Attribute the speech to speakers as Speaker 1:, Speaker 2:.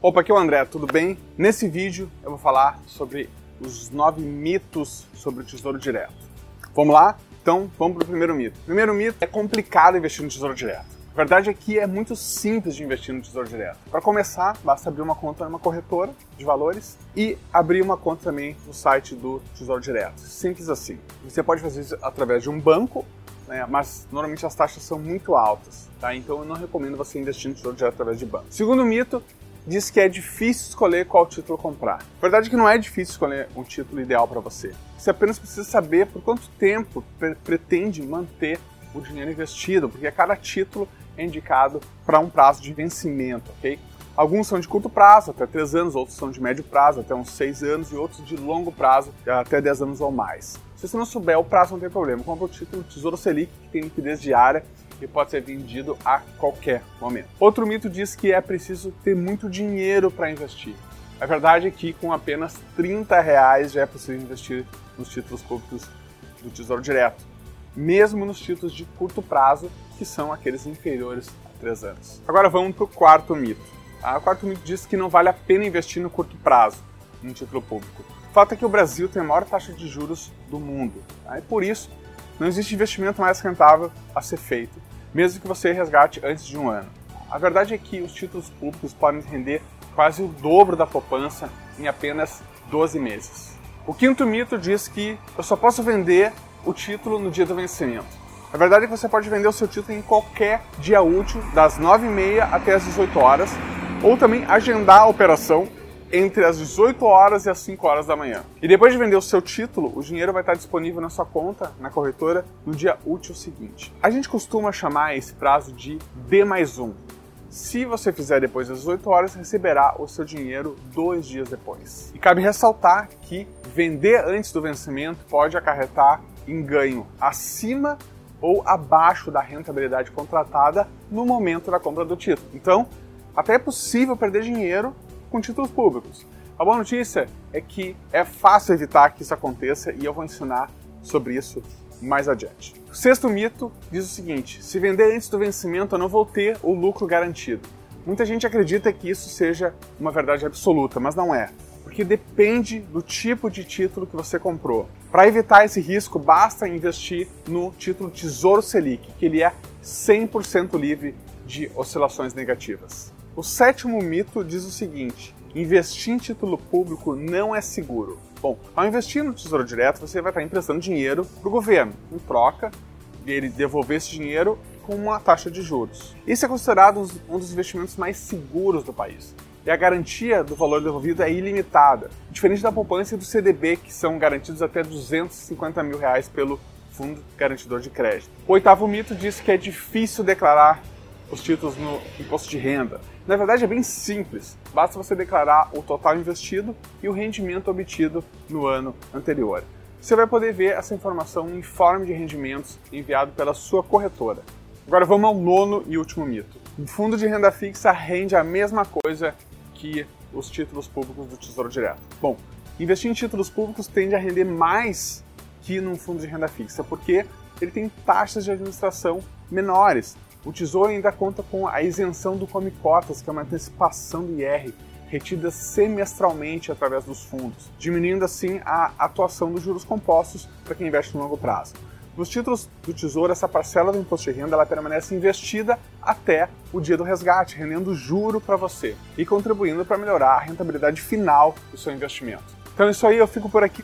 Speaker 1: Opa, aqui é o André, tudo bem? Nesse vídeo eu vou falar sobre os nove mitos sobre o Tesouro Direto. Vamos lá? Então, vamos para o primeiro mito. Primeiro mito é complicado investir no Tesouro Direto. A verdade é que é muito simples de investir no Tesouro Direto. Para começar, basta abrir uma conta numa corretora de valores e abrir uma conta também no site do Tesouro Direto. Simples assim. Você pode fazer isso através de um banco né, mas normalmente as taxas são muito altas, tá? Então eu não recomendo você investir no Tesouro Direto através de banco. Segundo mito, diz que é difícil escolher qual título comprar. A verdade é que não é difícil escolher um título ideal para você. Você apenas precisa saber por quanto tempo pre pretende manter o dinheiro investido, porque cada título é indicado para um prazo de vencimento, ok? Alguns são de curto prazo, até 3 anos, outros são de médio prazo, até uns 6 anos, e outros de longo prazo, até 10 anos ou mais. Se você não souber o prazo, não tem problema. Compra o título Tesouro Selic, que tem liquidez diária e pode ser vendido a qualquer momento. Outro mito diz que é preciso ter muito dinheiro para investir. A verdade é que com apenas 30 reais já é possível investir nos títulos públicos do Tesouro Direto, mesmo nos títulos de curto prazo, que são aqueles inferiores a 3 anos. Agora vamos para o quarto mito. Ah, o quarto mito diz que não vale a pena investir no curto prazo em título público. Fato é que o Brasil tem a maior taxa de juros do mundo, tá? e por isso não existe investimento mais rentável a ser feito mesmo que você resgate antes de um ano. A verdade é que os títulos públicos podem render quase o dobro da poupança em apenas 12 meses. O quinto mito diz que eu só posso vender o título no dia do vencimento. A verdade é que você pode vender o seu título em qualquer dia útil, das 9h30 até as 18 horas, ou também agendar a operação entre as 18 horas e as 5 horas da manhã. E depois de vender o seu título, o dinheiro vai estar disponível na sua conta, na corretora, no dia útil seguinte. A gente costuma chamar esse prazo de D mais 1. Se você fizer depois das 18 horas, receberá o seu dinheiro dois dias depois. E cabe ressaltar que vender antes do vencimento pode acarretar em ganho acima ou abaixo da rentabilidade contratada no momento da compra do título. Então, até é possível perder dinheiro com títulos públicos. A boa notícia é que é fácil evitar que isso aconteça e eu vou ensinar sobre isso mais adiante. O sexto mito diz o seguinte: se vender antes do vencimento, eu não vou ter o lucro garantido. Muita gente acredita que isso seja uma verdade absoluta, mas não é, porque depende do tipo de título que você comprou. Para evitar esse risco, basta investir no título Tesouro Selic, que ele é 100% livre de oscilações negativas. O sétimo mito diz o seguinte: investir em título público não é seguro. Bom, ao investir no Tesouro Direto, você vai estar emprestando dinheiro para o governo, em troca ele devolver esse dinheiro com uma taxa de juros. Isso é considerado um dos investimentos mais seguros do país. E a garantia do valor devolvido é ilimitada, diferente da poupança e do CDB, que são garantidos até 250 mil reais pelo Fundo Garantidor de Crédito. O oitavo mito diz que é difícil declarar os títulos no imposto de renda. Na verdade é bem simples, basta você declarar o total investido e o rendimento obtido no ano anterior. Você vai poder ver essa informação no informe de rendimentos enviado pela sua corretora. Agora vamos ao nono e último mito. O fundo de renda fixa rende a mesma coisa que os títulos públicos do Tesouro Direto. Bom, investir em títulos públicos tende a render mais que num fundo de renda fixa, porque ele tem taxas de administração menores. O Tesouro ainda conta com a isenção do Come Cotas, que é uma antecipação do IR, retida semestralmente através dos fundos, diminuindo assim a atuação dos juros compostos para quem investe no longo prazo. Nos títulos do Tesouro, essa parcela do imposto de renda ela permanece investida até o dia do resgate, rendendo juro para você e contribuindo para melhorar a rentabilidade final do seu investimento. Então é isso aí, eu fico por aqui.